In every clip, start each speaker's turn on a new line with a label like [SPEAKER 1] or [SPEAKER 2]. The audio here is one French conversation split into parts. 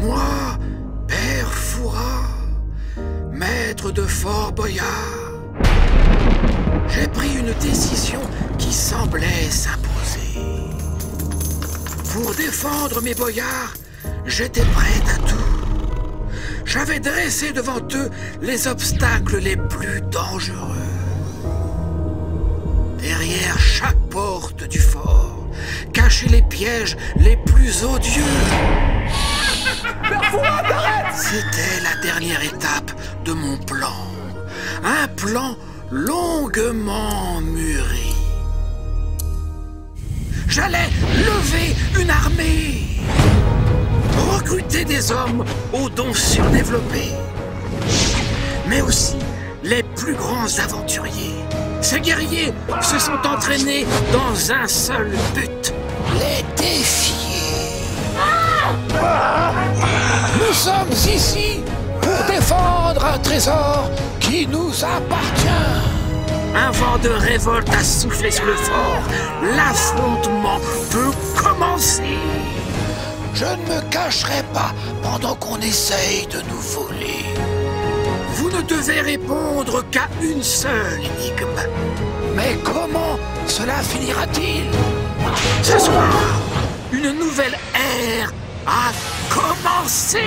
[SPEAKER 1] Moi, Père Fouras, maître de Fort Boyard, j'ai pris une décision qui semblait s'imposer. Pour défendre mes boyards, j'étais prête à tout. J'avais dressé devant eux les obstacles les plus dangereux. Cachaient les pièges les plus odieux. C'était la dernière étape de mon plan. Un plan longuement mûri. J'allais lever une armée. Recruter des hommes aux dons surdéveloppés. Mais aussi les plus grands aventuriers. Ces guerriers se sont entraînés dans un seul but. Défier. Nous sommes ici pour défendre un trésor qui nous appartient. Un vent de révolte a soufflé sur le fort. L'affrontement peut commencer. Je ne me cacherai pas pendant qu'on essaye de nous voler. Vous ne devez répondre qu'à une seule énigme. Mais comment cela finira-t-il? Ce soir, une nouvelle ère a commencé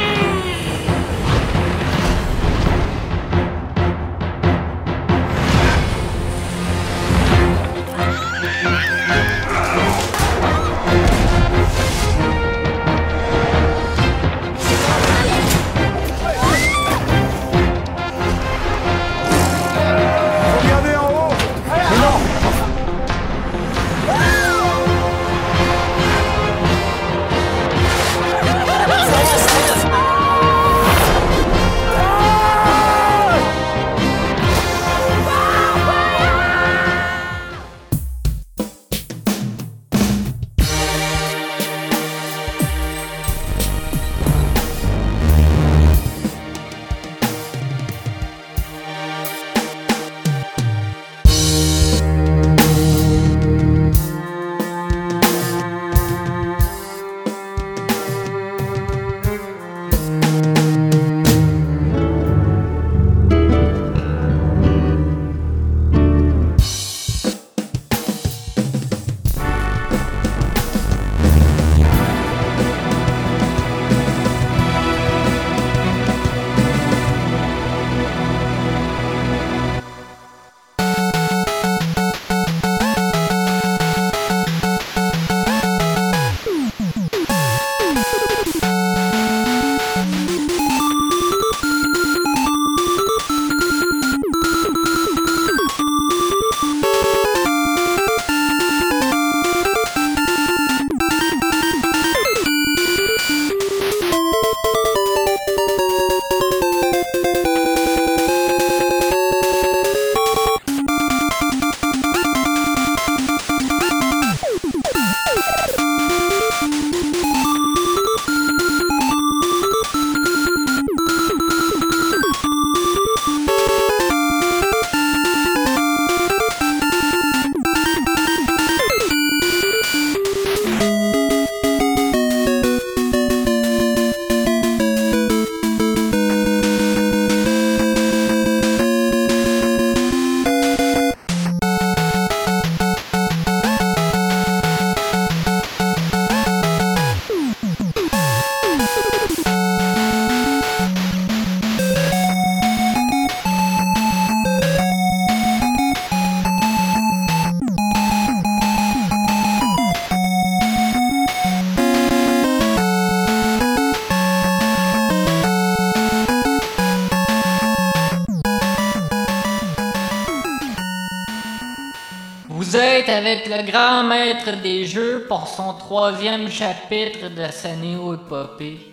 [SPEAKER 2] grand maître des jeux pour son troisième chapitre de sa néo-épopée.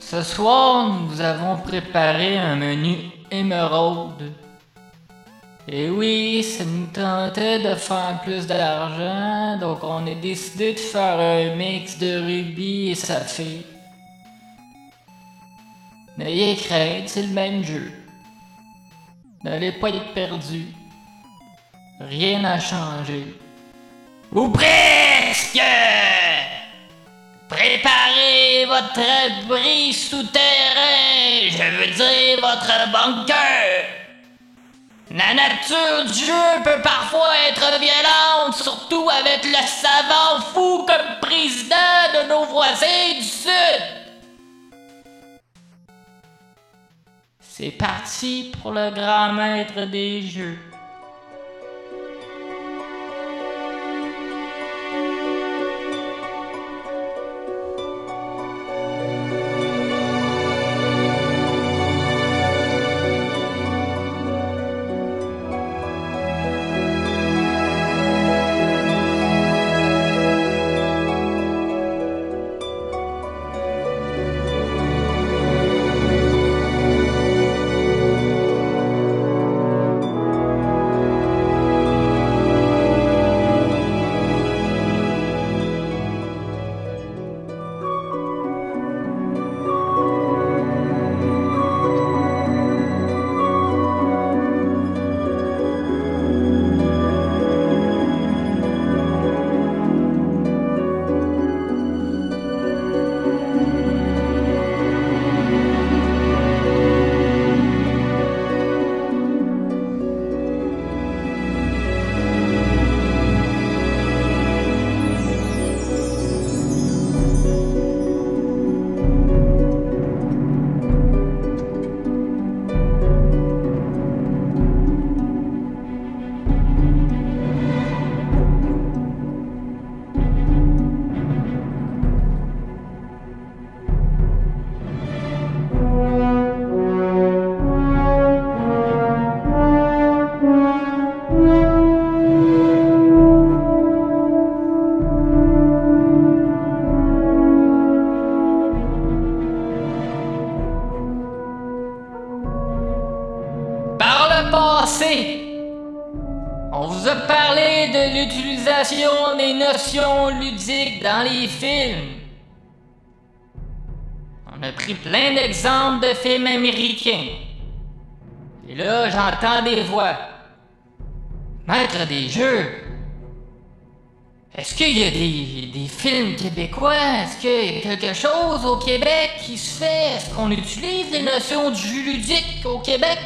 [SPEAKER 2] Ce soir, nous avons préparé un menu émeraude. Et oui, ça nous tentait de faire plus d'argent, donc on a décidé de faire un mix de rubis et saphir. N'ayez crainte, c'est le même jeu. N'allez pas être perdu. Rien n'a changé. Ou presque! Préparez votre abri souterrain, je veux dire votre bunker. La nature du jeu peut parfois être violente, surtout avec le savant fou comme président de nos voisins du Sud. C'est parti pour le grand maître des jeux. Des notions ludiques dans les films. On a pris plein d'exemples de films américains. Et là, j'entends des voix. Maître des jeux. Est-ce qu'il y a des, des films québécois? Est-ce qu'il y a quelque chose au Québec qui se fait? Est-ce qu'on utilise les notions du jeu ludique au Québec?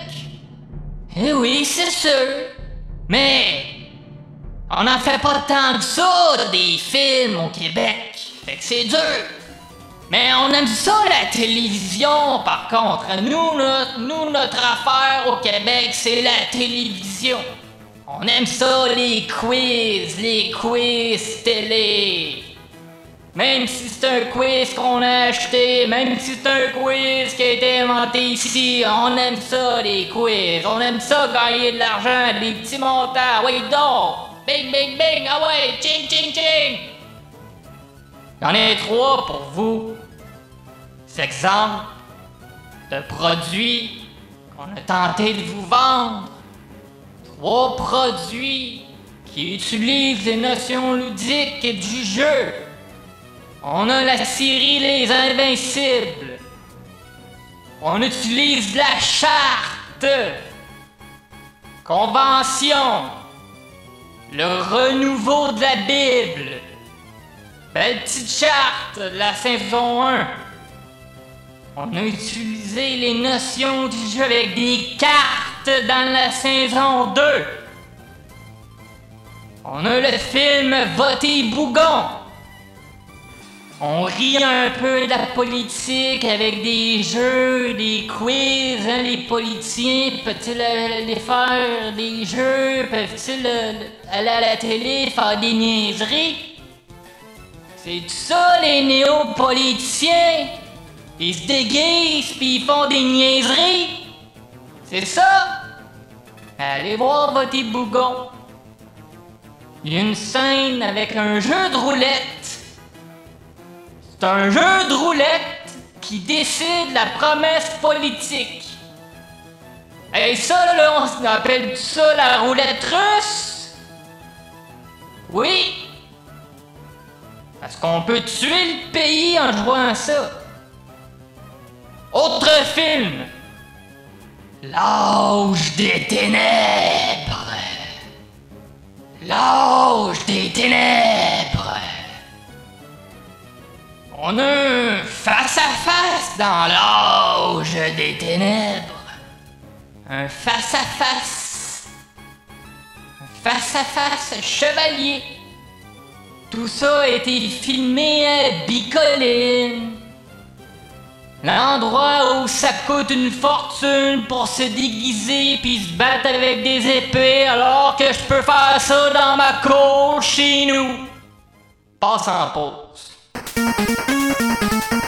[SPEAKER 2] Eh oui, c'est sûr. Mais on n'en fait pas tant que ça des films au Québec. Fait que c'est dur. Mais on aime ça la télévision par contre. Nous, notre, nous, notre affaire au Québec, c'est la télévision. On aime ça les quiz, les quiz télé. Même si c'est un quiz qu'on a acheté, même si c'est un quiz qui a été inventé ici, on aime ça les quiz. On aime ça gagner de l'argent, des petits montants. Oui donc! Bing bing bing! Ah ouais! Ching ching ching! J'en ai trois pour vous. Ces exemples de produits qu'on a tenté de vous vendre. Trois produits qui utilisent les notions ludiques du jeu. On a la série Les Invincibles. On utilise la charte. Convention. Le renouveau de la Bible. Belle petite charte de la saison 1. On a utilisé les notions du jeu avec des cartes dans la saison 2. On a le film Voter Bougon. On rit un peu de la politique avec des jeux, des quiz. hein, les politiciens peuvent-ils euh, les faire des jeux? Peuvent-ils euh, aller à la télé faire des niaiseries? C'est ça les néo-politiciens? Ils se déguisent puis ils font des niaiseries? C'est ça? Allez voir votre bougon. Une scène avec un jeu de roulette. C'est un jeu de roulette qui décide la promesse politique. Et ça, là, on appelle ça la roulette russe? Oui. Parce qu'on peut tuer le pays en jouant à ça. Autre film. L'âge des ténèbres. L'âge des ténèbres. On est face à face dans l'âge des ténèbres. Un face à face. Un face à face chevalier. Tout ça a été filmé à Bicoline? L'endroit où ça coûte une fortune pour se déguiser puis se battre avec des épées alors que je peux faire ça dans ma cour chez nous. Passe en pause. Pourquoi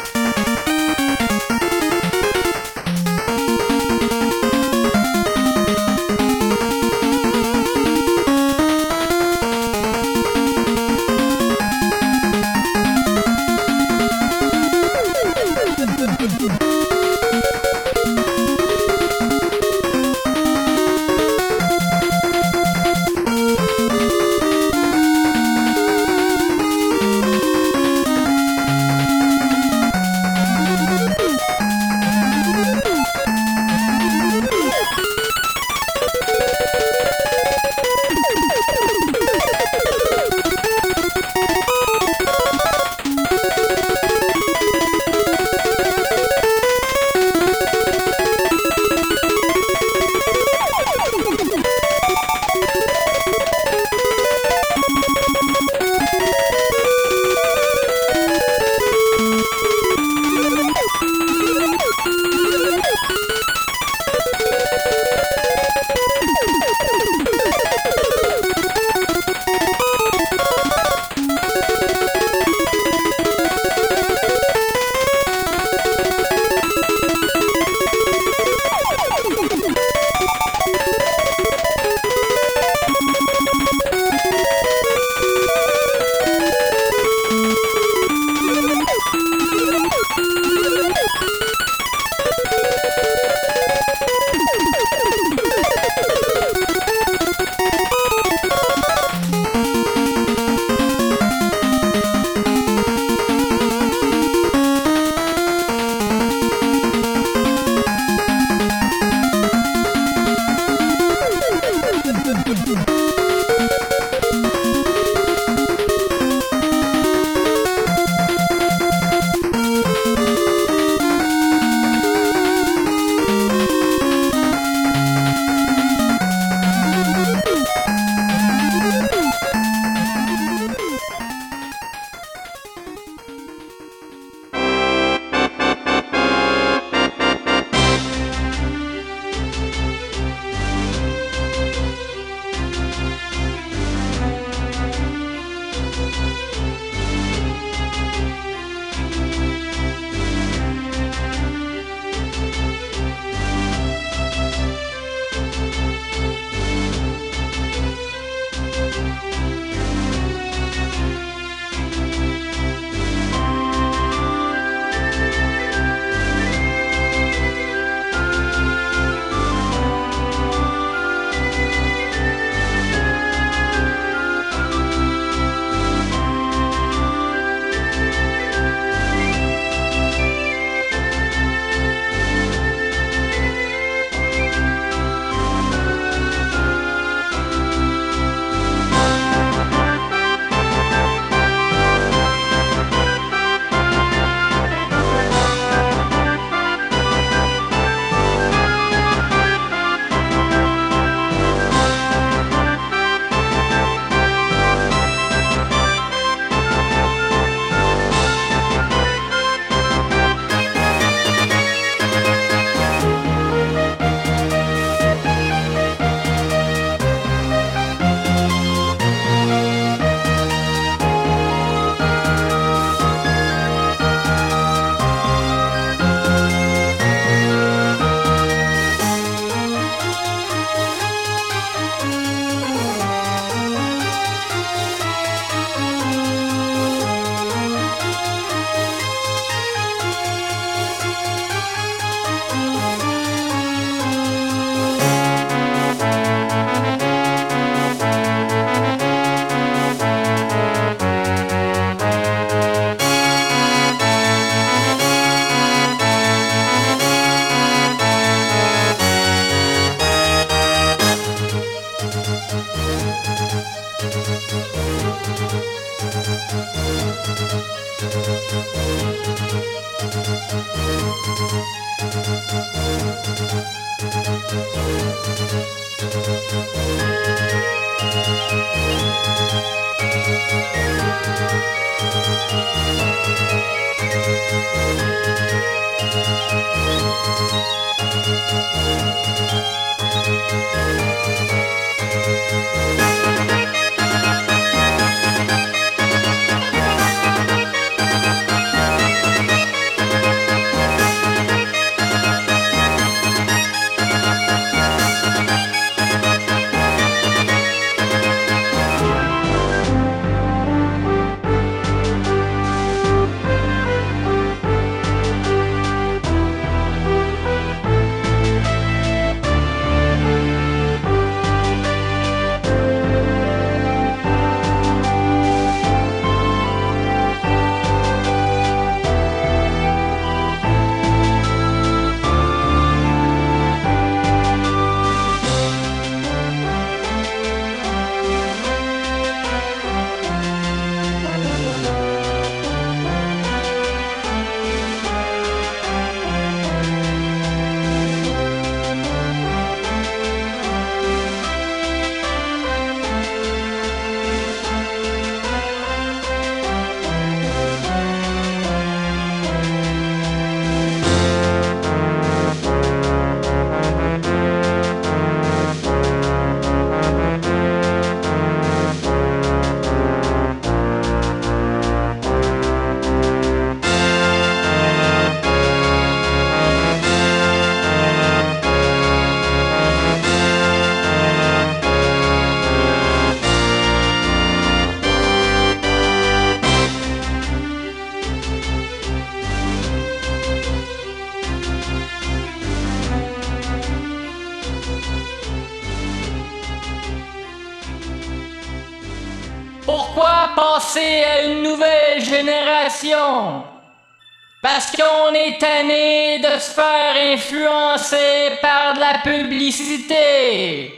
[SPEAKER 2] tanné de se faire influencer par de la publicité.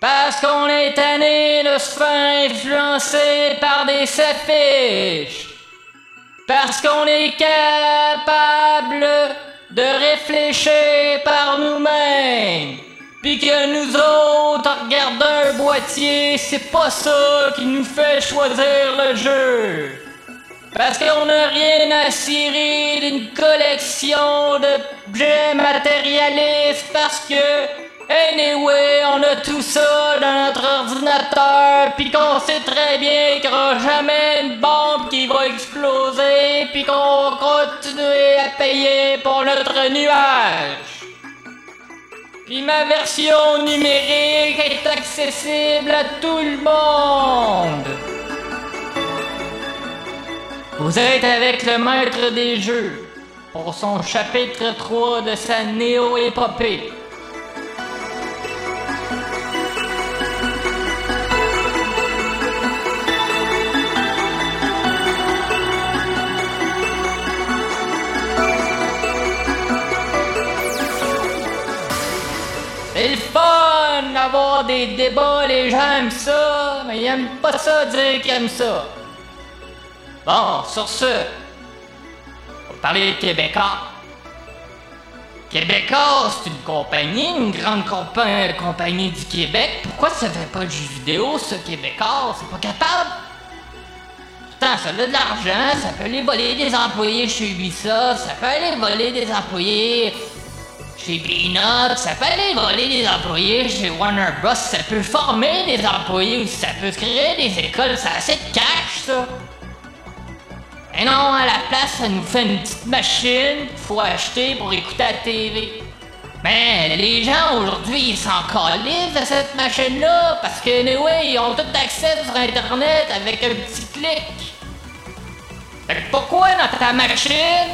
[SPEAKER 2] Parce qu'on est tanné de se faire influencer par des affiches. Parce qu'on est capable de réfléchir par nous-mêmes. Puis que nous autres, regarder un boîtier, c'est pas ça qui nous fait choisir le jeu. Parce qu'on n'a rien à cirer d'une collection d'objets matérialistes parce que, anyway, on a tout ça dans notre ordinateur, puis qu'on sait très bien qu'il n'y aura jamais une bombe qui va exploser, puis qu'on va continuer à payer pour notre nuage. Puis ma version numérique est accessible à tout le monde. Vous êtes avec le maître des jeux pour son chapitre 3 de sa néo-épopée. C'est le fun d'avoir des débats, les gens aiment ça, mais ils aiment pas ça dire qu'ils aiment ça. Bon, sur ce, on va parler de Québécois. Québécois, c'est une compagnie, une grande compa- compagnie du Québec. Pourquoi ça fait pas de jeux vidéo, ce Québécois? C'est pas capable? Putain, ça a de l'argent, ça peut aller voler des employés chez Ubisoft, ça peut aller voler des employés chez Peanut, ça peut aller voler des employés chez Warner Bros, ça peut former des employés aussi, ça peut créer des écoles, ça a assez de cash, ça. Et non, à la place, ça nous fait une petite machine qu'il faut acheter pour écouter la TV. Mais les gens aujourd'hui, ils s'en calissent de cette machine-là parce que, anyway, ils ont tout accès sur Internet avec un petit clic. Fait que pourquoi dans ta machine,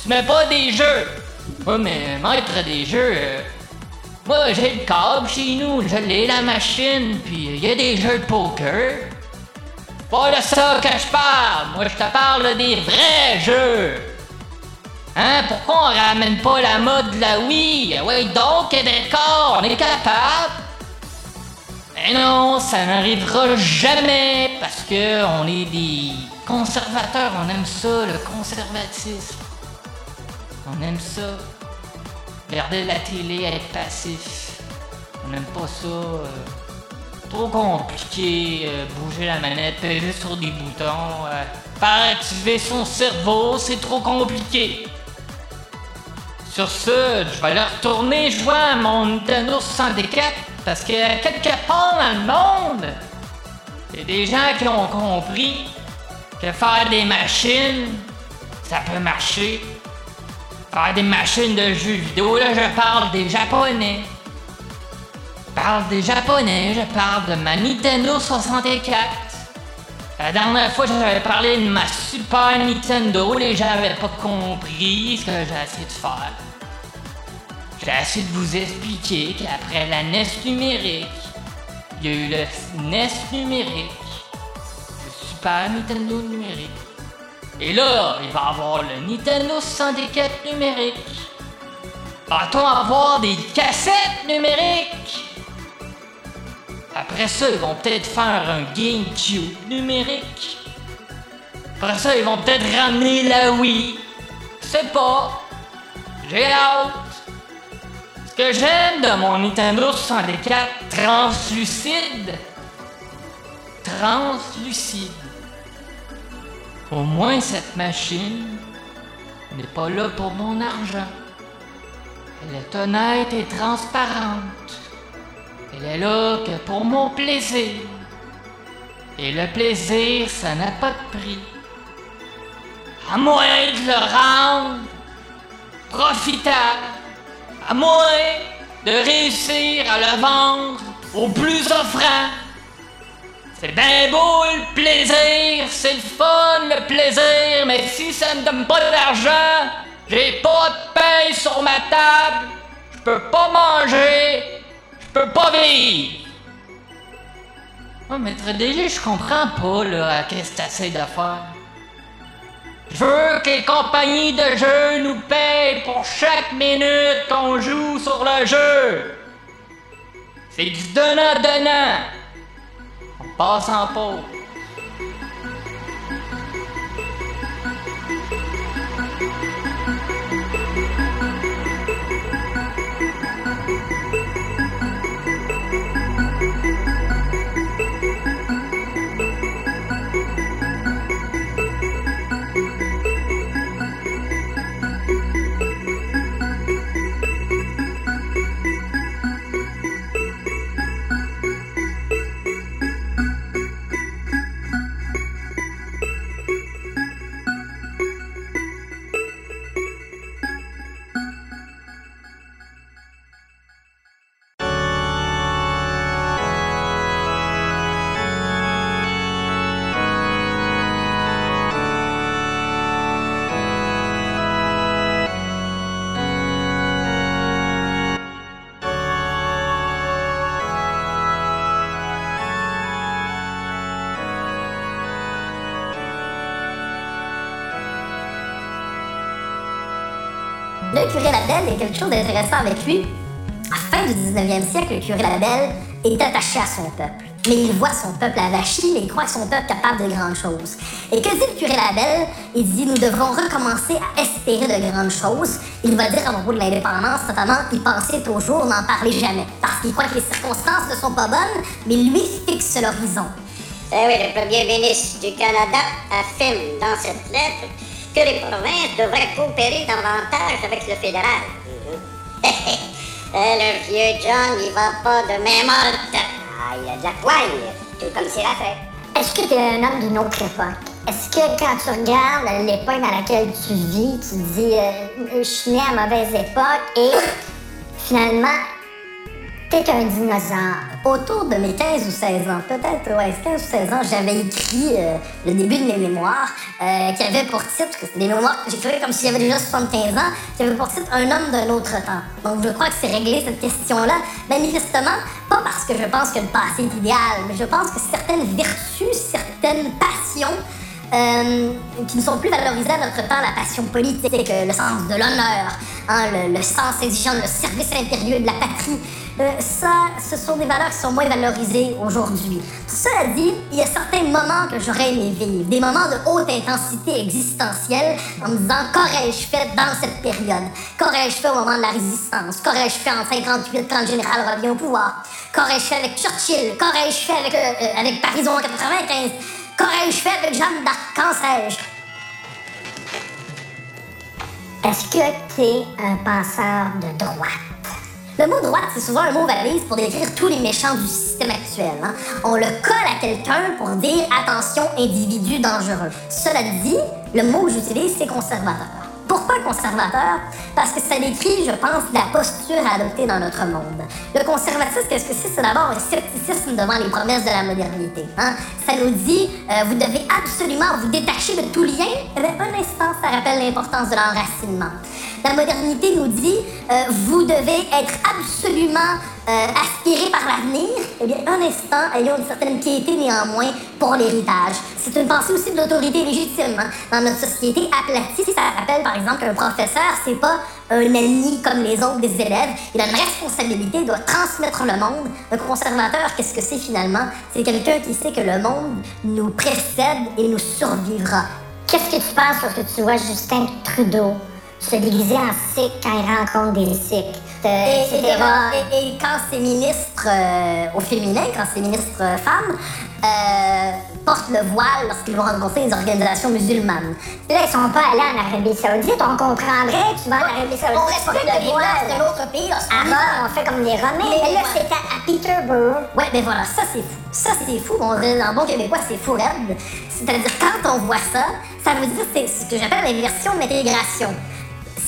[SPEAKER 2] tu mets pas des jeux? Ouais, mais maître des jeux, euh, moi j'ai le câble chez nous, je l'ai la machine, puis il y a des jeux de poker. Pas de ça que je parle, moi je te parle des vrais jeux. Hein, pourquoi on ramène pas la mode de la Wii? Oui, donc Québécois, on est capable. Mais non, ça n'arrivera jamais parce que on est des conservateurs, on aime ça, le conservatisme. On aime ça. Regarder la télé, être passif. On n'aime pas ça. euh, trop compliqué. euh, bouger la manette, peser sur des boutons. euh, faire activer son cerveau, c'est trop compliqué. Sur ce, je vais aller retourner jouer à mon Nintendo 64 parce que quelque part dans le monde, il y a des gens qui ont compris que faire des machines, ça peut marcher. Faire des machines de jeux vidéo, là je parle des japonais. Parle des japonais, je parle de ma Nintendo 64. La dernière fois j'avais parlé de ma Super Nintendo, les gens avaient pas compris ce que j'ai essayé de faire. J'ai essayé de vous expliquer qu'après la NES numérique, il y a eu le NES numérique, le Super Nintendo numérique. Et là, il va avoir le Nintendo 64 numérique. Va-t-on avoir des cassettes numériques? Après ça, ils vont peut-être faire un GameCube numérique. Après ça, ils vont peut-être ramener la Wii. Sais pas. J'ai hâte. Ce que j'aime de mon Nintendo 64 translucide. Translucide. Au moins cette machine n'est pas là pour mon argent. Elle est honnête et transparente. Elle est là que pour mon plaisir. Et le plaisir, ça n'a pas de prix. À moins de le rendre profitable. À moins de réussir à le vendre au plus offrant. C'est bien beau le plaisir, c'est le fun le plaisir, mais si ça me donne pas d'argent, j'ai pas de pain sur ma table, je peux pas manger, peux pas vivre. Oh, maître DG, je comprends pas, là, qu'est-ce que t'essayes de faire. Je veux que les compagnies de jeux nous payent pour chaque minute qu'on joue sur le jeu. C'est du donnant-donnant. On passe en pause.
[SPEAKER 3] Quelque chose d'intéressant avec lui. À la fin du 19e siècle, le curé Labelle est attaché à son peuple. Mais il voit son peuple avachi, mais il croit son peuple capable de grandes choses. Et que dit le curé Labelle? Il dit nous devrons recommencer à espérer de grandes choses. Il va dire à propos de l'indépendance, notamment, y penser toujours, n'en parler jamais. Parce qu'il croit que les circonstances ne sont pas bonnes, mais lui fixe l'horizon.
[SPEAKER 4] Eh oui, le premier ministre du Canada affirme dans cette lettre que les provinces devraient coopérer davantage avec le fédéral. Eh, le vieux John, il va pas de main morte. Ah, il a de la poigne, tout comme c'est la fait.
[SPEAKER 3] Est-ce que tu es un homme d'une autre époque? Est-ce que quand tu regardes l'époque dans laquelle tu vis, tu te dis euh, je suis né à mauvaise époque et finalement t'es un dinosaure. Autour de mes 15 ou 16 ans, peut-être ouais, 15 ou 16 ans, j'avais écrit euh, le début de mes mémoires euh, qui avait pour titre, des mémoires que j'écrivais comme si j'avais déjà 75 ans, qui avait pour titre Un homme d'un autre temps. Donc je crois que c'est réglé cette question-là. Manifestement, pas parce que je pense que le passé est idéal, mais je pense que certaines vertus, certaines passions euh, qui ne sont plus valorisées à notre temps, la passion politique, le sens de l'honneur, hein, le, sens exigeant le service impérieux de la patrie. Euh, ça, ce sont des valeurs qui sont moins valorisées aujourd'hui. Cela dit, il y a certains moments que j'aurais aimé vivre, des moments de haute intensité existentielle, en me disant qu'aurais-je fait dans cette période? Qu'aurais-je fait au moment de la résistance? Qu'aurais-je fait en 58 quand le général revient au pouvoir? Qu'aurais-je fait avec Churchill? Qu'aurais-je fait avec, euh, euh, avec Paris en 95? Qu'aurais-je fait avec Jeanne d'Arc? Qu'en sais-je? Est-ce que t'es un penseur de droite? Le mot droite, c'est souvent un mot valise pour décrire tous les méchants du système actuel. hein. On le colle à quelqu'un pour dire attention, individu dangereux. Cela dit, le mot que j'utilise, c'est conservateur. Conservateur? Parce que ça décrit, je pense, la posture à adopter dans notre monde. Le conservatisme, qu'est-ce que c'est? C'est d'abord un scepticisme devant les promesses de la modernité. hein? Ça nous dit, euh, vous devez absolument vous détacher de tout lien. Eh bien, un instant, ça rappelle l'importance de l'enracinement. La modernité nous dit, euh, vous devez être absolument euh, aspiré par l'avenir. Eh bien, un instant, ayons une certaine piété néanmoins pour l'héritage. C'est une pensée aussi de l'autorité légitime. hein. Dans notre société aplatie, ça rappelle par exemple qu'un professeur, c'est pas un ennemi comme les autres des élèves. Il a une responsabilité, il doit transmettre le monde. Un conservateur, qu'est-ce que c'est finalement? C'est quelqu'un qui sait que le monde nous précède et nous survivra.
[SPEAKER 5] Qu'est-ce que tu penses lorsque tu vois Justin Trudeau? Se déguiser en sikh quand il rencontre des sikhs, euh,
[SPEAKER 3] Et,
[SPEAKER 5] etc.
[SPEAKER 3] et- et- et quand c'est ministre euh, au féminin, quand c'est ministre euh, femme, euh, portent le voile lorsqu'ils vont rencontrer des organisations musulmanes.
[SPEAKER 5] Là, ils sont pas allés en Arabie Saoudite. On comprendrait que tu vas en Arabie Saoudite.
[SPEAKER 3] On respecte les mœurs de l'autre pays.
[SPEAKER 5] À Rome, on fait comme les Romains.
[SPEAKER 3] Mais
[SPEAKER 5] Mais là, c'était à Peterborough.
[SPEAKER 3] Ouais, ben voilà, ça c'est fou. Ça c'est fou. On dirait bon québécois, c'est fou raide. C'est-à-dire, quand on voit ça, ça veut dire que c'est ce que j'appelle l'inversion de l'intégration.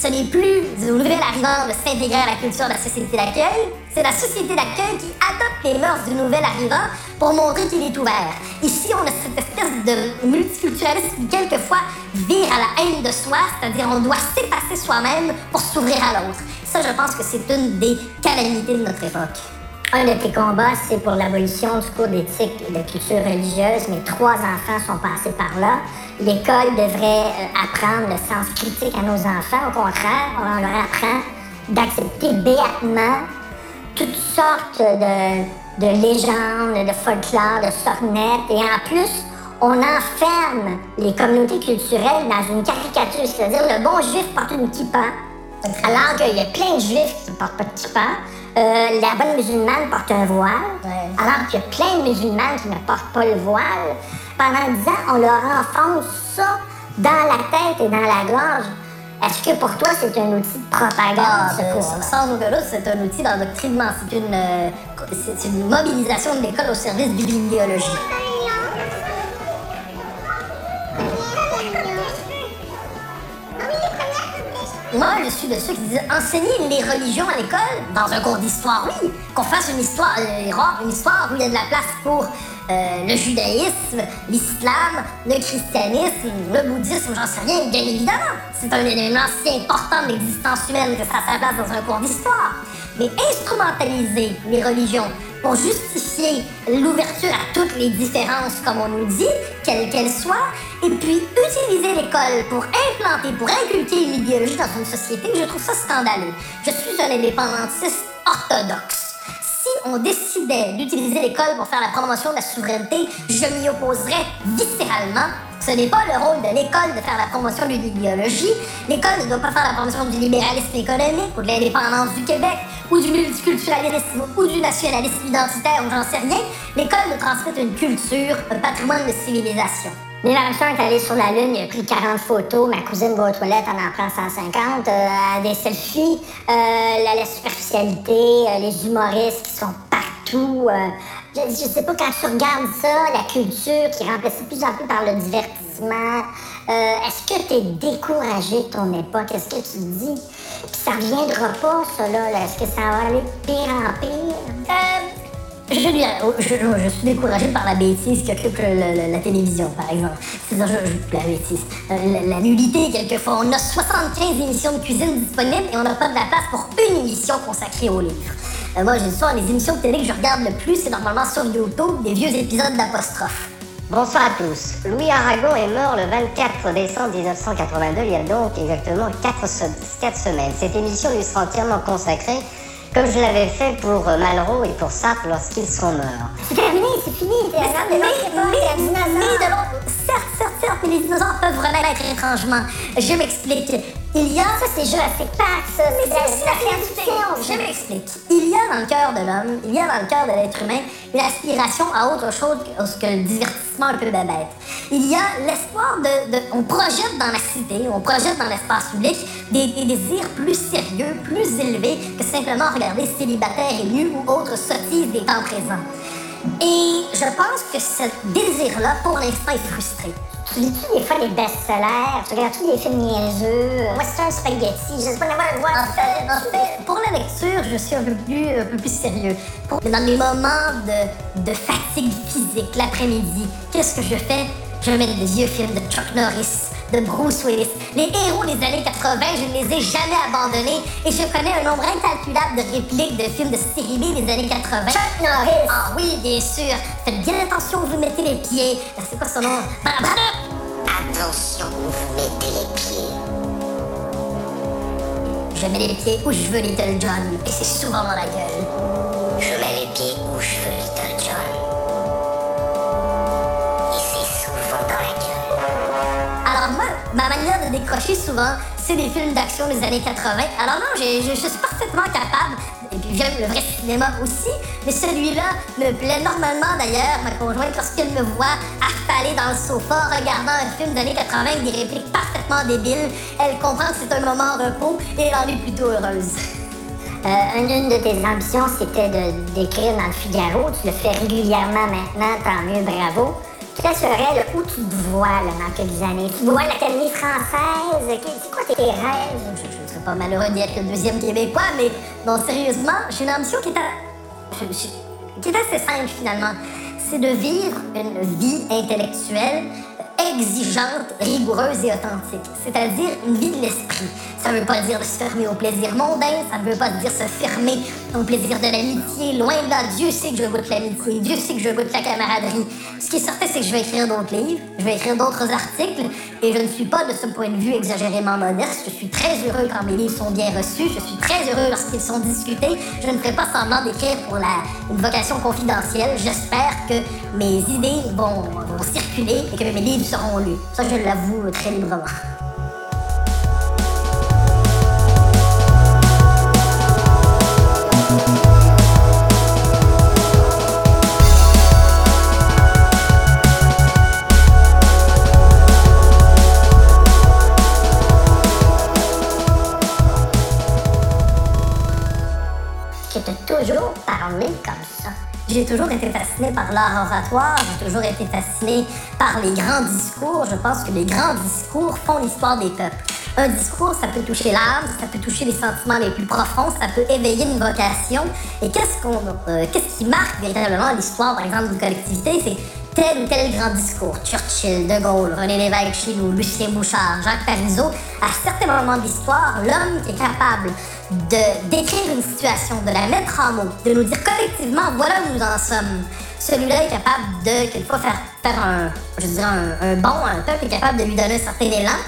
[SPEAKER 3] Ce n'est plus au nouvel arrivant de s'intégrer à la culture de la société d'accueil, c'est la société d'accueil qui adopte les mœurs du nouvel arrivant pour montrer qu'il est ouvert. Ici, on a cette espèce de multiculturalisme qui, quelquefois, vire à la haine de soi, c'est-à-dire on doit s'effacer soi-même pour s'ouvrir à l'autre. Ça, je pense que c'est une des calamités de notre époque.
[SPEAKER 5] Un de tes combats, c'est pour l'abolition du cours d'éthique et de culture religieuse. Mes trois enfants sont passés par là. L'école devrait euh, apprendre le sens critique à nos enfants. Au contraire, on leur apprend d'accepter béatement toutes sortes de, de légendes, de folklore, de sornettes. Et en plus, on enferme les communautés culturelles dans une caricature. C'est-à-dire, le bon juif porte une kippa, alors qu'il y a plein de juifs qui ne portent pas de kippa. Euh, la bonne musulmane porte un voile,
[SPEAKER 3] Ouais.
[SPEAKER 5] alors qu'il y a plein de musulmanes qui ne portent pas le voile. Pendant dix ans, on leur enfonce ça dans la tête et dans la gorge. Est-ce que pour toi, c'est un outil de propagande,
[SPEAKER 3] Ah,
[SPEAKER 5] ce cours-là?
[SPEAKER 3] sans aucun doute, c'est un outil d'endoctrinement. C'est une, euh, c'est une mobilisation de l'école au service de l'idéologie. Moi, je suis de ceux qui disent enseigner les religions à l'école, dans un cours d'histoire, oui. Qu'on fasse une histoire, euh, une histoire où il y a de la place pour euh, le judaïsme, l'islam, le christianisme, le bouddhisme, j'en sais rien, bien évidemment. C'est un élément si important de l'existence humaine que ça a sa place dans un cours d'histoire. Mais instrumentaliser les religions pour justifier l'ouverture à toutes les différences, comme on nous dit, quelles qu'elles soient, et puis utiliser l'école pour implanter, pour inculquer une idéologie dans une société, je trouve ça scandaleux. Je suis un indépendantiste orthodoxe. Si on décidait d'utiliser l'école pour faire la promotion de la souveraineté, je m'y opposerais viscéralement. Ce n'est pas le rôle de l'école de faire la promotion d'une idéologie. L'école ne doit pas faire la promotion du libéralisme économique ou de l'indépendance du Québec ou du multiculturalisme ou du nationalisme identitaire ou j'en sais rien. L'école doit transmettre une culture, un patrimoine de civilisation.
[SPEAKER 5] Neil Armstrong est allé sur la Lune, il a pris 40 photos. Ma cousine va aux toilettes, elle en prend 150. Euh, des selfies, euh, la, superficialité, euh, les humoristes qui sont partout. euh, je, sais pas, quand tu regardes ça, la culture qui est remplacée de plus en plus par le divertissement, est-ce que tu es découragé de ton époque? Est-ce que tu dis, Puis ça reviendra pas, ça, là? là. Est-ce que ça va aller pire en pire?
[SPEAKER 3] Je, lui- je, suis découragé par la bêtise le- le- la télévision, par exemple. C'est-à-dire, la bêtise. Euh, La, la nullité, quelquefois. On a 75 émissions de cuisine disponibles et on n'a pas de la place pour une émission consacrée au livre. Euh, moi, j'ai souvent les émissions de télé que je regarde le plus, c'est normalement sur YouTube, des vieux épisodes d'apostrophe.
[SPEAKER 6] Bonsoir à tous. Louis Aragon est mort le 24 décembre 1982, il y a donc exactement 4, semaines. Cette émission lui sera entièrement consacrée, comme je l'avais fait pour euh, Malraux et pour Sartre lorsqu'ils sont morts.
[SPEAKER 5] C'est terminé, c'est fini.
[SPEAKER 3] Mais, mais, mais, certes, certes, certes, mais les dinosaures peuvent renaître étrangement. Je m'explique. Il y a...
[SPEAKER 5] Ça, c'est Jurassic Park, ça.
[SPEAKER 3] Mais
[SPEAKER 5] C'est
[SPEAKER 3] c'est la science-fiction. Je m'explique. Il y a dans le cœur de l'homme, il y a dans le cœur de l'être humain une aspiration à autre chose que, que le divertissement un peu bébête. Il y a l'espoir de, de- On projette dans la cité, on projette dans l'espace public des, des désirs plus sérieux, plus élevés que simplement regarder célibataire et nu ou autres sottises des temps présents. Et je pense que ce désir-là, pour l'instant, est frustré.
[SPEAKER 5] Tu lis-tu des fois les best-sellers? Tu regardes-tu des films niaiseux? Un spaghetti. Je sais pas le voir.
[SPEAKER 3] En fait, en pour la lecture, je suis un peu plus, un peu plus sérieux. Pour- dans les moments de, de fatigue physique, l'après-midi, qu'est-ce que je fais? Je mets des vieux films de Chuck Norris, de Bruce Willis. Les héros des années 80, je ne les ai jamais abandonnés et je connais un nombre incalculable de répliques de films de série B des années 80. Chuck Norris! Ah oui, bien sûr! Faites bien attention où vous mettez les pieds. C'est quoi son nom?
[SPEAKER 4] Attention où vous mettez les pieds.
[SPEAKER 3] Je mets les pieds où je veux, Little John, et c'est souvent dans la gueule.
[SPEAKER 4] Je mets les pieds où je veux,
[SPEAKER 3] décrocher souvent, c'est des films d'action des années 80. Alors non, je, suis parfaitement capable, et puis j'aime le vrai cinéma aussi, mais celui-là me plaît normalement d'ailleurs. Ma conjointe, lorsqu'elle me voit affalée dans le sofa, regardant un film des années 80 avec des répliques parfaitement débiles, elle comprend que c'est un moment repos et elle en est plutôt heureuse.
[SPEAKER 5] Euh, une, de tes ambitions, c'était d'écrire dans le Figaro. Tu le fais régulièrement maintenant, tant mieux, bravo. Le où tu te vois là, dans quelques années? Tu te vois l'Académie française? C'est quoi tes rêves?
[SPEAKER 3] Je ne serais pas malheureux d'être le deuxième Québécois, mais non, sérieusement, j'ai une ambition qui est, à- qui est assez simple finalement. C'est de vivre une vie intellectuelle exigeante, rigoureuse et authentique. C'est-à-dire une vie de l'esprit. Ça veut pas dire se fermer au plaisir mondain, ça veut pas dire se fermer au plaisir de l'amitié. Loin de là, Dieu sait que je goûte l'amitié, Dieu sait que je goûte la camaraderie. Ce qui est certain, c'est que je vais écrire d'autres livres, je vais écrire d'autres articles, et je ne suis pas de ce point de vue exagérément modeste. Je suis très heureux quand mes livres sont bien reçus, je suis très heureux lorsqu'ils sont discutés. Je ne ferai pas semblant d'écrire pour une vocation confidentielle. J'espère que mes idées vont circuler et que mes livres seront lus. Ça, je l'avoue très librement. J'ai toujours été fascinée par l'art oratoire, j'ai toujours été fascinée par les grands discours. Je pense que les grands discours font l'histoire des peuples. Un discours, ça peut toucher l'âme, ça peut toucher les sentiments les plus profonds, ça peut éveiller une vocation. Et qu'est-ce qu'on, euh, qu'est-ce qui marque véritablement l'histoire, par exemple, d'une collectivité, tel ou tel grand discours. Churchill, De Gaulle, René Lévesque chez nous, Lucien Bouchard, Jacques Parizeau. À certains moments de l'histoire, l'homme est capable de décrire une situation, de la mettre en mots, de nous dire collectivement voilà où nous en sommes. Celui-là est capable de, quelquefois, faire, faire un, je dirais un, un un peuple, est capable de lui donner un certain élan.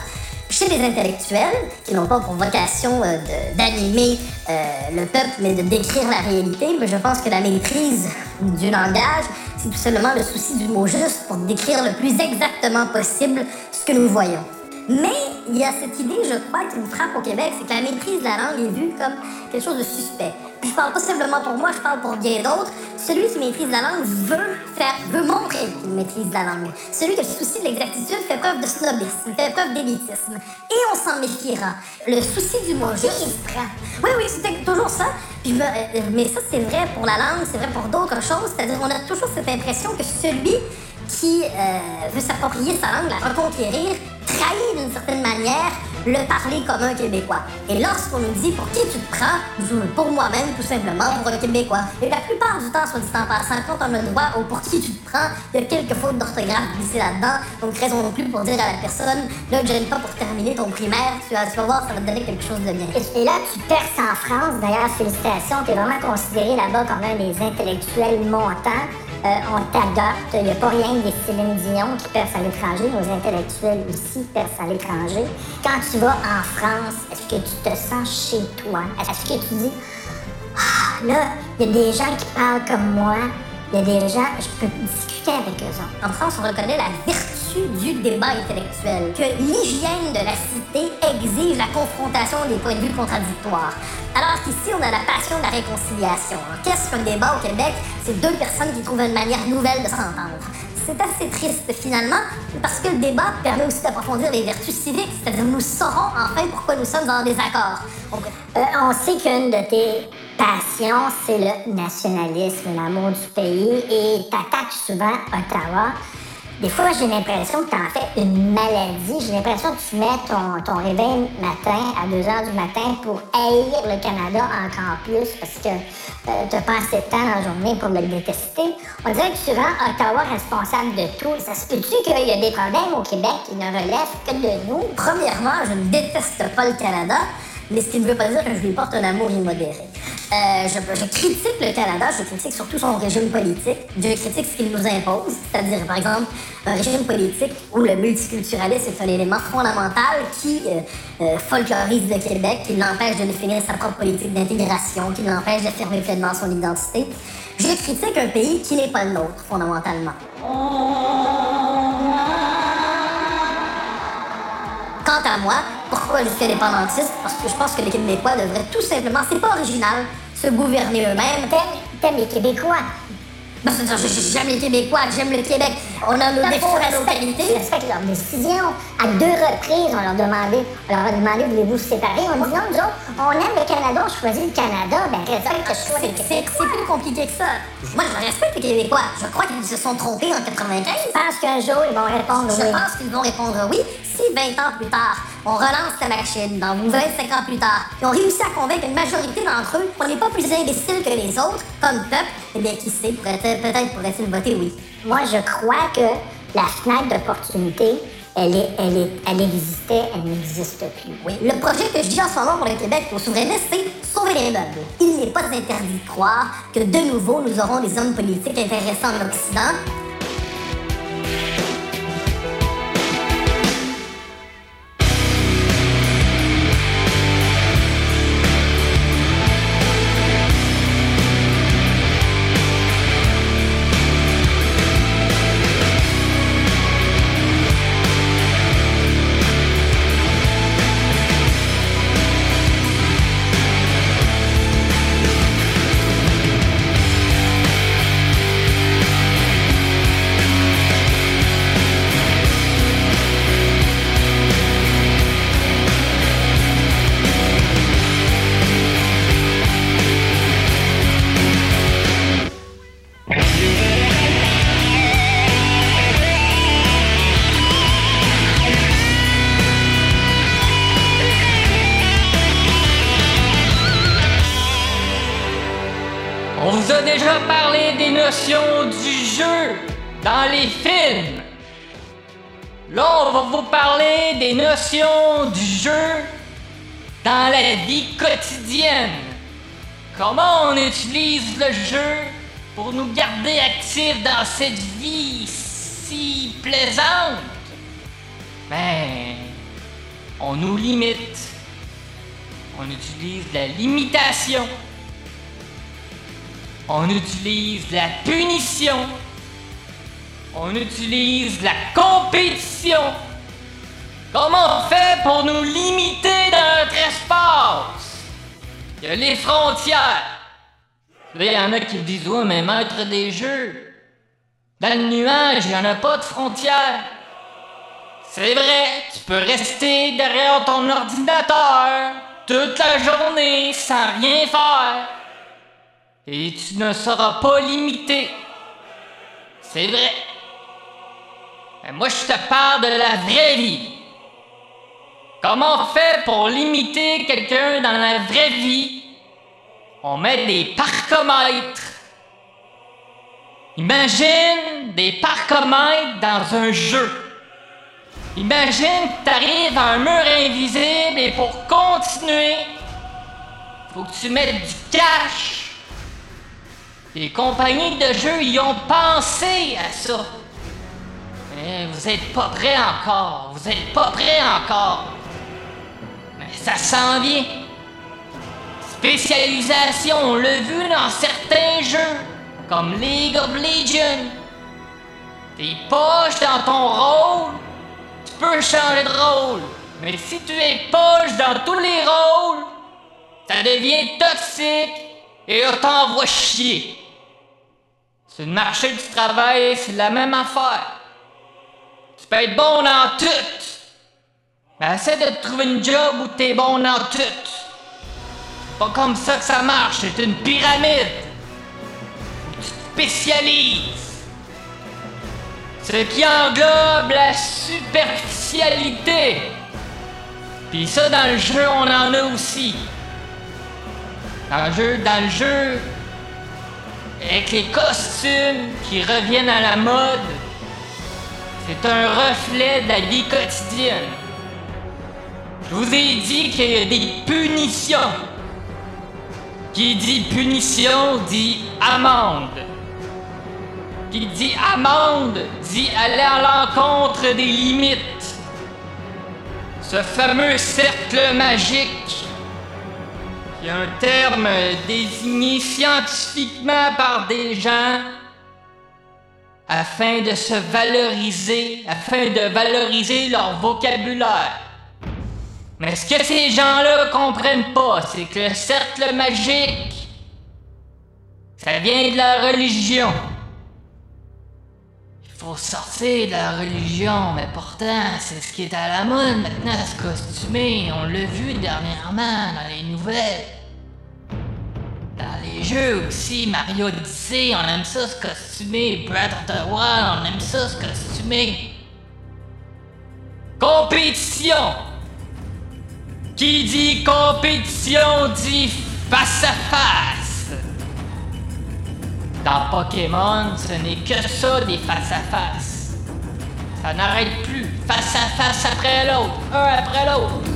[SPEAKER 3] Chez les intellectuels, qui n'ont pas pour vocation euh, d'animer euh, le peuple, mais de décrire la réalité, je pense que la maîtrise du langage, c'est tout simplement le souci du mot juste pour décrire le plus exactement possible ce que nous voyons. Mais il y a cette idée, je crois, qui me frappe au Québec, c'est que la maîtrise de la langue est vue comme quelque chose de suspect. Je parle pas simplement pour moi, je parle pour bien d'autres. Celui qui maîtrise la langue veut faire, veut montrer qu'il maîtrise la langue. Celui qui a le souci de l'exactitude fait preuve de snobisme, fait preuve d'élitisme. Et on s'en méfiera. Le souci du juste. Oui, oui, c'était toujours ça. Me- euh, mais ça, c'est vrai pour la langue, c'est vrai pour d'autres choses. C'est-à-dire, on a toujours cette impression que celui qui euh, veut s'approprier sa langue, la reconquérir, trahit d'une certaine manière le parler comme un Québécois. Et lorsqu'on nous dit pour qui tu te prends, veux pour moi-même, tout simplement, pour un Québécois. Et la plupart du temps, soit dit en passant, quand on a le droit au pour qui tu te prends, il y a quelques fautes d'orthographe glissées là-dedans. Donc, raison non plus pour dire à la personne, ne te gêne pas pour terminer ton primaire, tu vas, tu voir, ça va te donner quelque chose de bien.
[SPEAKER 5] Et, et là, tu perces en France. D'ailleurs, félicitations. Tu es vraiment considéré là-bas comme un des intellectuels montants. Euh, on t'adopte. Il n'y a pas rien des Céline Dion qui percent à l'étranger. Nos intellectuels aussi percent à l'étranger. Quand tu vas en France, est-ce que tu te sens chez toi? Est-ce que tu dis, ah, là, il y a des gens qui parlent comme moi. Il y a des gens, je peux discuter avec eux autres.
[SPEAKER 3] En France, on reconnaît la vertu du débat intellectuel, que l'hygiène de la cité exige la confrontation des points de vue contradictoires. Alors qu'ici, on a la passion de la réconciliation. Qu'est-ce qu'un débat au Québec? C'est deux personnes qui trouvent une manière nouvelle de s'entendre c'est assez triste finalement, parce que le débat permet aussi d'approfondir les vertus civiques, c'est-à-dire nous saurons enfin pourquoi nous sommes en désaccord.
[SPEAKER 5] Euh, on sait qu'une de tes passions, c'est le nationalisme, l'amour du pays, et t'attaques souvent Ottawa. Des fois, j'ai l'impression que tu en fais une maladie. J'ai l'impression que tu mets ton, ton réveil matin à 2 h du matin pour haïr le Canada encore plus parce que euh, tu as pas assez de temps dans la journée pour le détester. On dirait que tu rends Ottawa responsable de tout. Ça se peut-tu qu'il y a des problèmes au Québec qui ne relèvent que de nous?
[SPEAKER 3] Premièrement, je ne déteste pas le Canada mais ce qui ne veut pas dire que je lui porte un amour immodéré. Euh, je, critique le Canada, je critique surtout son régime politique, je critique ce qu'il nous impose, c'est-à-dire par exemple un régime politique où le multiculturalisme est un élément fondamental qui euh, euh, folklorise le Québec, qui l'empêche de définir sa propre politique d'intégration, qui l'empêche d'affirmer pleinement son identité. Je critique un pays qui n'est pas le nôtre, fondamentalement. Quant à moi, pourquoi je suis indépendantiste? Parce que je pense que les Québécois devraient tout simplement, c'est pas original, se gouverner eux-mêmes.
[SPEAKER 5] T'aimes les Québécois?
[SPEAKER 3] Ben, j'aime les Québécois, j'aime le Québec. On a nos défauts, et nos qualités.
[SPEAKER 5] respecte leur décision. À deux reprises, on leur demandait, on leur a demandé voulez-vous se séparer? On dit non, nous autres, on aime le Canada, on choisit le Canada. Ben, respecte que
[SPEAKER 3] C'est plus compliqué que ça. Moi, je respecte les Québécois. Je crois qu'ils se sont trompés en 95.
[SPEAKER 5] Je pense qu'un jour, ils vont répondre oui.
[SPEAKER 3] Je pense qu'ils vont répondre oui. Si 20 ans plus tard, on relance la machine dans 25 ans plus tard, et on réussit à convaincre une majorité d'entre eux qu'on n'est pas plus imbéciles que les autres, comme peuple, eh bien, qui sait, peut-être pourrait-il voter oui.
[SPEAKER 5] Moi, je crois que la fenêtre d'opportunité, elle, est, elle, est, elle existait, elle n'existe plus.
[SPEAKER 3] Le projet que je dis en ce moment pour le Québec pour souverainisme, c'est sauver les meubles. Il n'est pas interdit de croire que de nouveau, nous aurons des hommes politiques intéressants en Occident
[SPEAKER 2] du jeu dans les films. Là, on va vous parler des notions du jeu dans la vie quotidienne. Comment on utilise le jeu pour nous garder actifs dans cette vie si plaisante? Ben, on nous limite. On utilise la limitation on utilise la punition, on utilise la compétition. Comment on fait pour nous limiter dans notre espace? Il y a les frontières. Il y en a qui disent Ouais, mais maître des jeux, dans le nuage, il n'y en a pas de frontières. C'est vrai, tu peux rester derrière ton ordinateur toute la journée sans rien faire et tu ne seras pas limité. C'est vrai. Mais moi, je te parle de la vraie vie. Comment on fait pour limiter quelqu'un dans la vraie vie? On met des parcomètres. Imagine des parcomètres dans un jeu. Imagine que tu arrives à un mur invisible et pour continuer, faut que tu mettes du cash les compagnies de jeux y ont pensé à ça. Mais vous êtes pas prêts encore. Vous êtes pas prêts encore. Mais ça s'en vient. Spécialisation, on l'a vu dans certains jeux. comme League of Legends. T'es poche dans ton rôle, tu peux changer de rôle. Mais si tu es poche dans tous les rôles, ça devient toxique et on t'envoie chier. Sur le marché du travail, c'est la même affaire. Tu peux être bon dans tout. Mais essaie de trouver une job où t'es bon dans tout. C'est pas comme ça que ça marche, c'est une pyramide. tu te spécialises. Ce qui englobe la superficialité. Puis ça, dans le jeu, on en a aussi. Dans le jeu, dans le jeu, avec les costumes qui reviennent à la mode, c'est un reflet de la vie quotidienne. Je vous ai dit qu'il y a des punitions. Qui dit punition dit amende. Qui dit amende dit aller à l'encontre des limites. Ce fameux cercle magique, qui est un terme désigné scientifiquement par des gens afin de se valoriser, afin de valoriser leur vocabulaire. Mais ce que ces gens-là comprennent pas, c'est que le cercle magique, ça vient de la religion. Faut sortir de la religion, mais pourtant, c'est ce qui est à la mode maintenant, se costumer. On l'a vu dernièrement dans les nouvelles. Dans les jeux aussi, Mario Odyssey, on aime ça se costumer. Breath of the Wild, on aime ça se costumer. Compétition! Qui dit compétition dit face à face. Dans Pokémon, ce n'est que ça des face à face. Ça n'arrête plus. Face à face après l'autre, un après l'autre.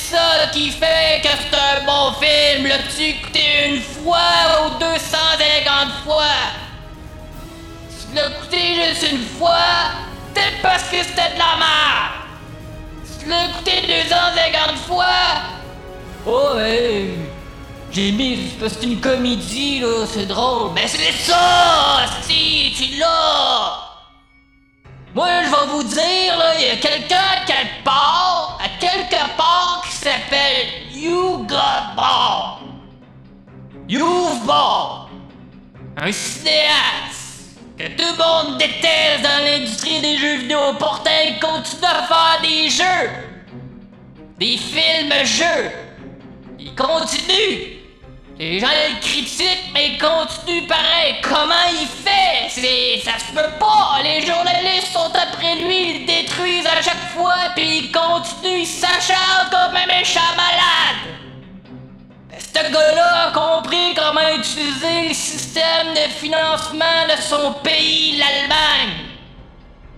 [SPEAKER 2] Ça qui fait que c'est un bon film. L'as-tu écouté une fois ou 250 fois? Si tu l'as écouté juste une fois, c'est parce que c'était de la merde. Tu l'as écouté 250 fois? Oh, ouais. J'ai mis, c'est parce que c'est une comédie, là, c'est drôle. Ben, c'est ça! Si, tu l'as! Moi, je vais vous dire, là, il y a quelqu'un quelque part, à quelque part, Ball. You've Ball. Un cinéaste que tout le monde déteste dans l'industrie des jeux vidéo. Pourtant, il continue à faire des jeux. Des films-jeux. Il continue. Les gens le critiquent, mais il continue pareil. Comment il fait? C'est. ça se peut pas. Les journalistes sont après lui, ils le détruisent à chaque fois, puis il continue, il s'acharne comme un méchant malade. Ce gars-là a compris comment utiliser le système de financement de son pays, l'Allemagne.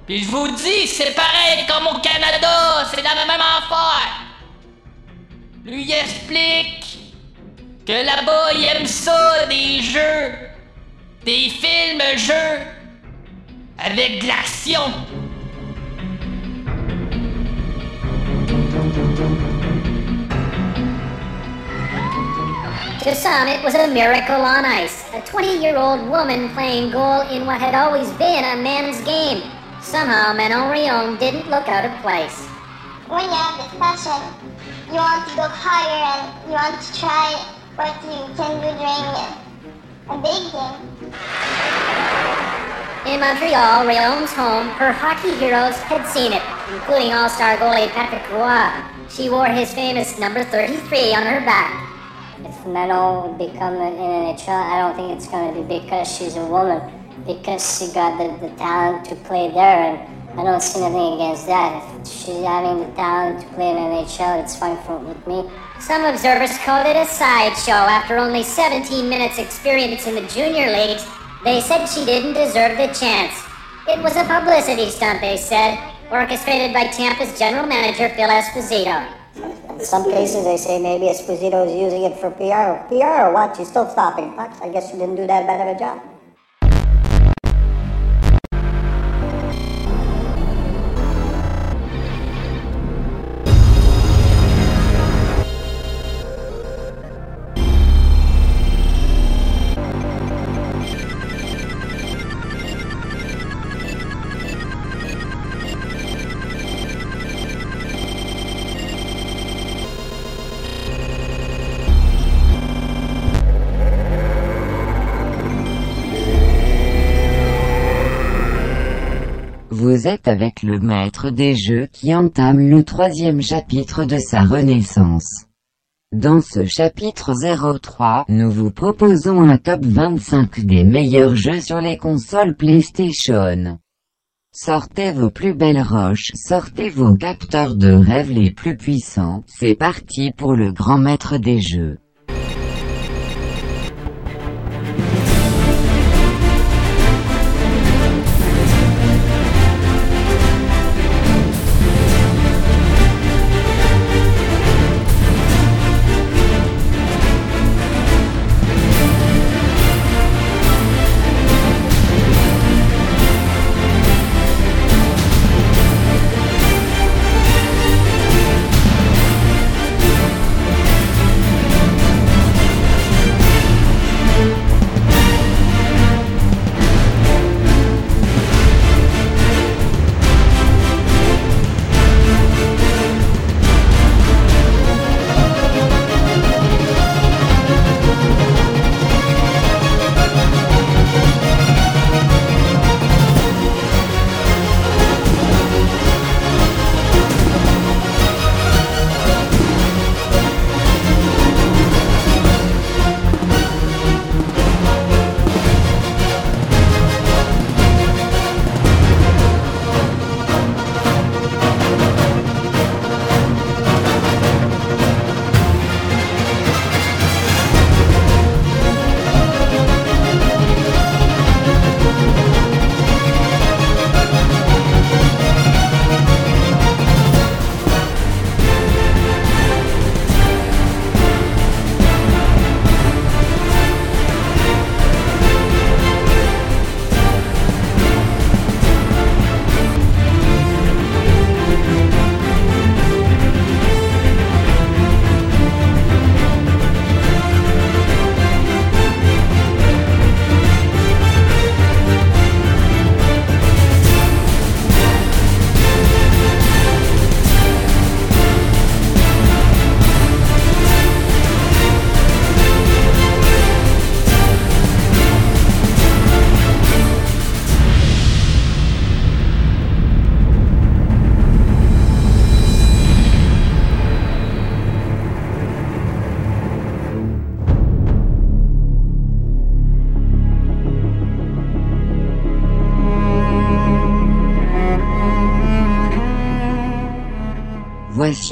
[SPEAKER 2] Puis je vous dis, c'est pareil comme au Canada, c'est la même affaire. Lui explique que là-bas, il aime ça, des jeux, des films-jeux, avec de l'action.
[SPEAKER 7] To some, it was a miracle on ice. A 20 year old woman playing goal in what had always been a men's game. Somehow, Manon Rion didn't look out of place.
[SPEAKER 8] Oh, when you have this passion, you want to go higher and you want to try what you can do during a big game.
[SPEAKER 7] In Montreal, Rayon's home, her hockey heroes had seen it, including all-star goalie Patrick Roy. She wore his famous number 33 on her back.
[SPEAKER 9] Manon become an NHL, I don't think it's going to be because she's a woman, because she got the, the talent to play there, and I don't see anything against that. If she's having the talent to play in NHL, it's fine for, with me.
[SPEAKER 7] Some observers called it a sideshow after only 17 minutes experience in the junior leagues. They said she didn't deserve the chance. It was a publicity stunt, they said, orchestrated by Tampa's general manager Phil Esposito.
[SPEAKER 9] In some cases, they say maybe Esposito is using it for PR. PR or what? She's still stopping pucks. I guess she didn't do that bad of a job.
[SPEAKER 10] Vous êtes avec le maître des jeux qui entame le troisième chapitre de sa renaissance. Dans ce chapitre 03, nous vous proposons un top 25 des meilleurs jeux sur les consoles PlayStation. Sortez vos plus belles roches, sortez vos capteurs de rêve les plus puissants, c'est parti pour le grand maître des jeux.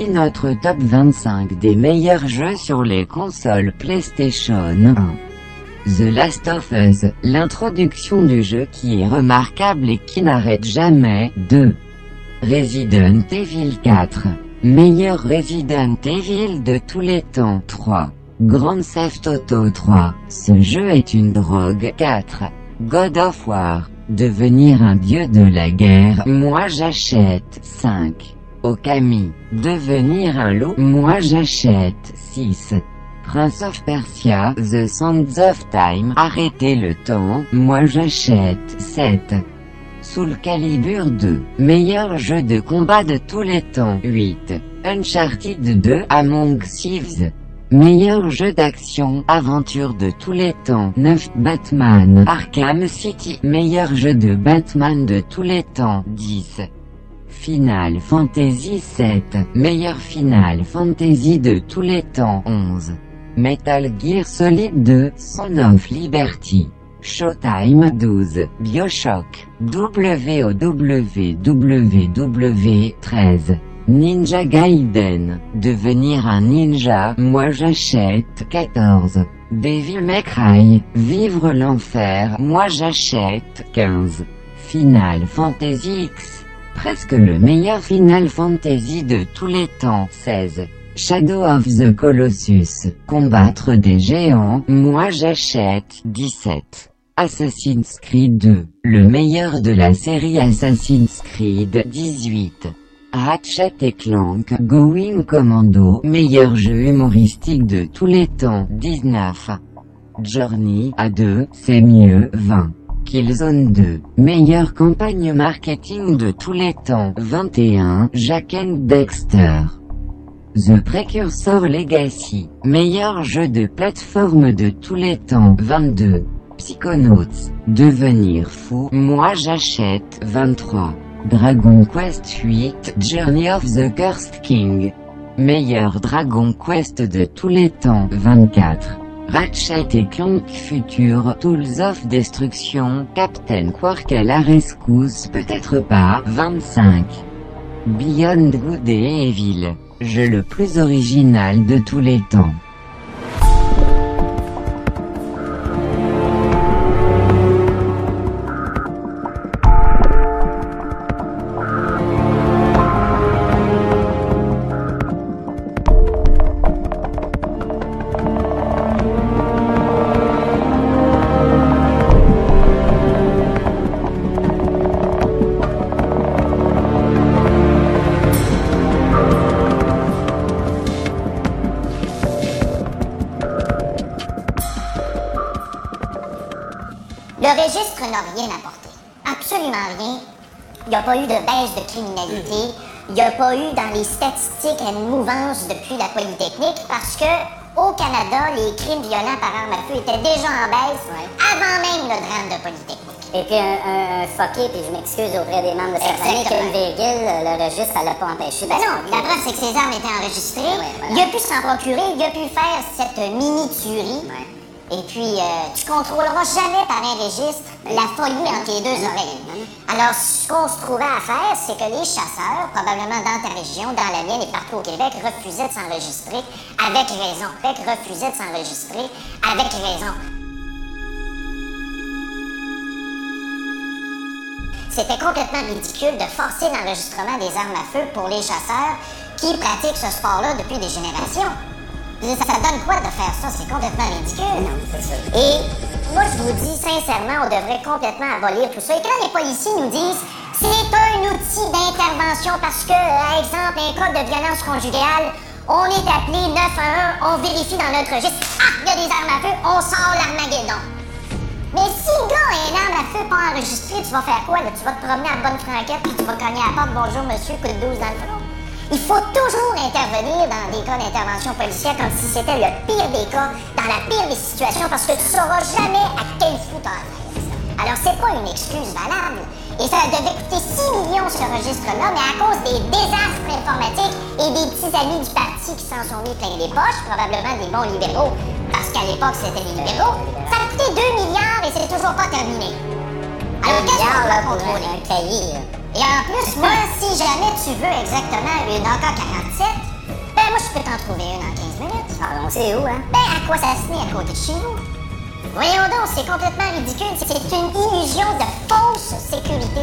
[SPEAKER 10] Voici notre top 25 des meilleurs jeux sur les consoles PlayStation 1. The Last of Us, l'introduction du jeu qui est remarquable et qui n'arrête jamais. 2. Resident Evil 4, meilleur Resident Evil de tous les temps. 3. Grand Theft Auto 3, ce jeu est une drogue. 4. God of War, devenir un dieu de la guerre. Moi j'achète. 5. Okami, devenir un loup. Moi j'achète. 6. Prince of Persia, The Sands of Time, Arrêtez le temps, moi j'achète 7. Soul Calibur 2, meilleur jeu de combat de tous les temps 8. Uncharted 2, Among Thieves, Meilleur jeu d'action, aventure de tous les temps. 9. Batman, Arkham City. Meilleur jeu de Batman de tous les temps. 10. Final Fantasy 7. Meilleur Final Fantasy de tous les temps. 11. Metal Gear Solid 2, Son of Liberty. Showtime 12. Bioshock. WOWWW 13. Ninja Gaiden. Devenir un ninja, moi j'achète 14. Devil May Cry. Vivre l'enfer, moi j'achète 15. Final Fantasy X. Presque le meilleur Final Fantasy de tous les temps 16. Shadow of the Colossus. Combattre des géants, moi j'achète 17. Assassin's Creed 2. Le meilleur de la série Assassin's Creed 18. Ratchet et Clank Going Commando, meilleur jeu humoristique de tous les temps 19. Journey à 2, c'est mieux 20. Killzone 2, meilleure campagne marketing de tous les temps 21. Jack and Dexter. The Precursor Legacy, meilleur jeu de plateforme de tous les temps 22. Psychonauts, devenir fou, moi j'achète 23. Dragon Quest 8 Journey of the Cursed King. Meilleur Dragon Quest de tous les temps 24. Ratchet et Clank Future Tools of Destruction Captain Quark à la rescousse peut-être pas 25. Beyond Good et Evil. Jeu le plus original de tous les temps.
[SPEAKER 4] N'a rien apporté. Absolument rien. Il n'y a pas eu de baisse de criminalité. Il n'y a pas eu dans les statistiques une mouvance depuis la Polytechnique parce que au Canada, les crimes violents par arme à feu étaient déjà en baisse avant même le drame de Polytechnique.
[SPEAKER 6] Et puis un, un, un fucké, puis je m'excuse auprès des membres de cette famille, qu'une virgule, le registre, ça l'a pas empêché.
[SPEAKER 4] Ben non, la preuve c'est que ces armes étaient enregistrées. Il a pu s'en procurer, il a pu faire cette mini-tuerie. Et puis, euh, tu contrôleras jamais par un registre la folie entre les deux oreilles. Alors, ce qu'on se trouvait à faire, c'est que les chasseurs, probablement dans ta région, dans la mienne et partout au Québec, refusaient de s'enregistrer avec raison. Québec refusait de s'enregistrer avec raison. C'était complètement ridicule de forcer l'enregistrement des armes à feu pour les chasseurs qui pratiquent ce sport-là depuis des générations. Ça donne quoi de faire ça? C'est complètement ridicule. Et moi, je vous dis sincèrement, on devrait complètement abolir tout ça. Et quand les policiers nous disent c'est un outil d'intervention parce que, par exemple, un cas de violence conjugale, on est appelé 911, on vérifie dans notre registre, ah, il y a des armes à feu, on sort l'Armageddon. Mais si le gars a une arme à feu pas enregistrée, tu vas faire quoi? Tu vas te promener à bonne franquette puis tu vas cogner à la porte. Bonjour monsieur, coup de 12 dans le front. Il faut toujours intervenir dans des cas d'intervention policière comme si c'était le pire des cas, dans la pire des situations, parce que tu sauras jamais à quel fou t'as affaire. Alors c'est pas une excuse valable. Et ça devait coûter 6 millions ce registre-là, mais à cause des désastres informatiques et des petits amis du parti qui s'en sont mis plein les poches, probablement des bons libéraux, parce qu'à l'époque c'était des libéraux, ça a coûté 2 milliards et c'est toujours pas terminé. Alors qu'est-ce qu'on va contrôler?
[SPEAKER 6] un cahier, là.
[SPEAKER 4] Et en plus, moi, si jamais tu veux exactement une AK-47, ben moi, je peux t'en trouver une en 15 minutes.
[SPEAKER 6] Ah, on sait où, hein?
[SPEAKER 4] Ben, à quoi ça se met à côté de chez vous? Voyons donc, c'est complètement ridicule. C'est une illusion de fausse sécurité